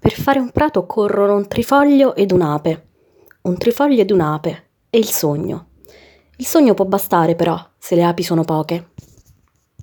Per fare un prato occorrono un trifoglio ed un'ape. Un trifoglio ed un'ape. E il sogno. Il sogno può bastare però, se le api sono poche.